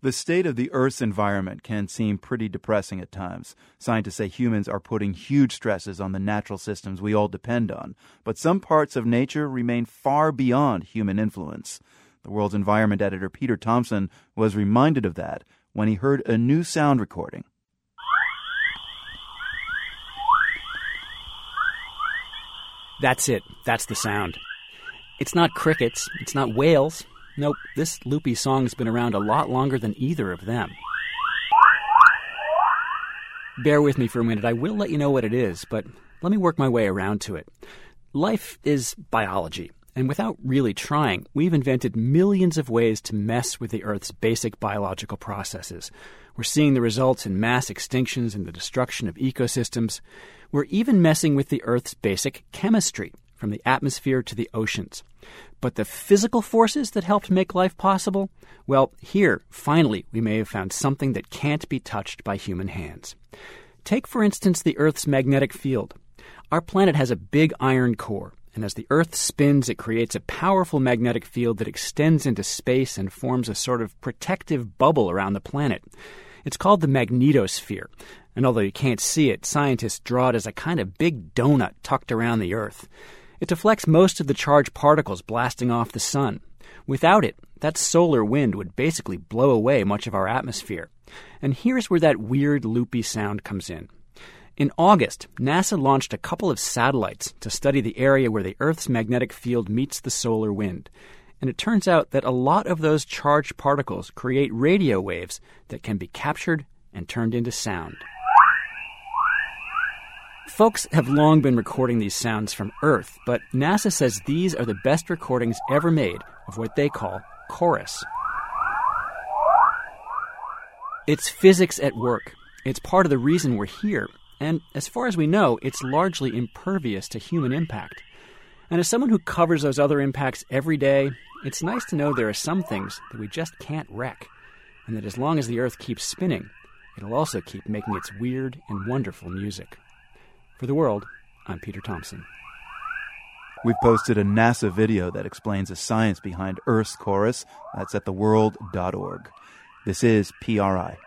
The state of the Earth's environment can seem pretty depressing at times. Scientists say humans are putting huge stresses on the natural systems we all depend on, but some parts of nature remain far beyond human influence. The world's environment editor Peter Thomson was reminded of that when he heard a new sound recording. That's it. That's the sound. It's not crickets. It's not whales. Nope, this loopy song's been around a lot longer than either of them. Bear with me for a minute. I will let you know what it is, but let me work my way around to it. Life is biology, and without really trying, we've invented millions of ways to mess with the Earth's basic biological processes. We're seeing the results in mass extinctions and the destruction of ecosystems. We're even messing with the Earth's basic chemistry, from the atmosphere to the oceans. But the physical forces that helped make life possible? Well, here, finally, we may have found something that can't be touched by human hands. Take, for instance, the Earth's magnetic field. Our planet has a big iron core, and as the Earth spins, it creates a powerful magnetic field that extends into space and forms a sort of protective bubble around the planet. It's called the magnetosphere, and although you can't see it, scientists draw it as a kind of big donut tucked around the Earth. It deflects most of the charged particles blasting off the sun. Without it, that solar wind would basically blow away much of our atmosphere. And here's where that weird loopy sound comes in. In August, NASA launched a couple of satellites to study the area where the Earth's magnetic field meets the solar wind. And it turns out that a lot of those charged particles create radio waves that can be captured and turned into sound. Folks have long been recording these sounds from Earth, but NASA says these are the best recordings ever made of what they call chorus. It's physics at work. It's part of the reason we're here, and as far as we know, it's largely impervious to human impact. And as someone who covers those other impacts every day, it's nice to know there are some things that we just can't wreck, and that as long as the Earth keeps spinning, it'll also keep making its weird and wonderful music. For the world, I'm Peter Thomson. We've posted a NASA video that explains the science behind Earth's chorus. That's at theworld.org. This is PRI.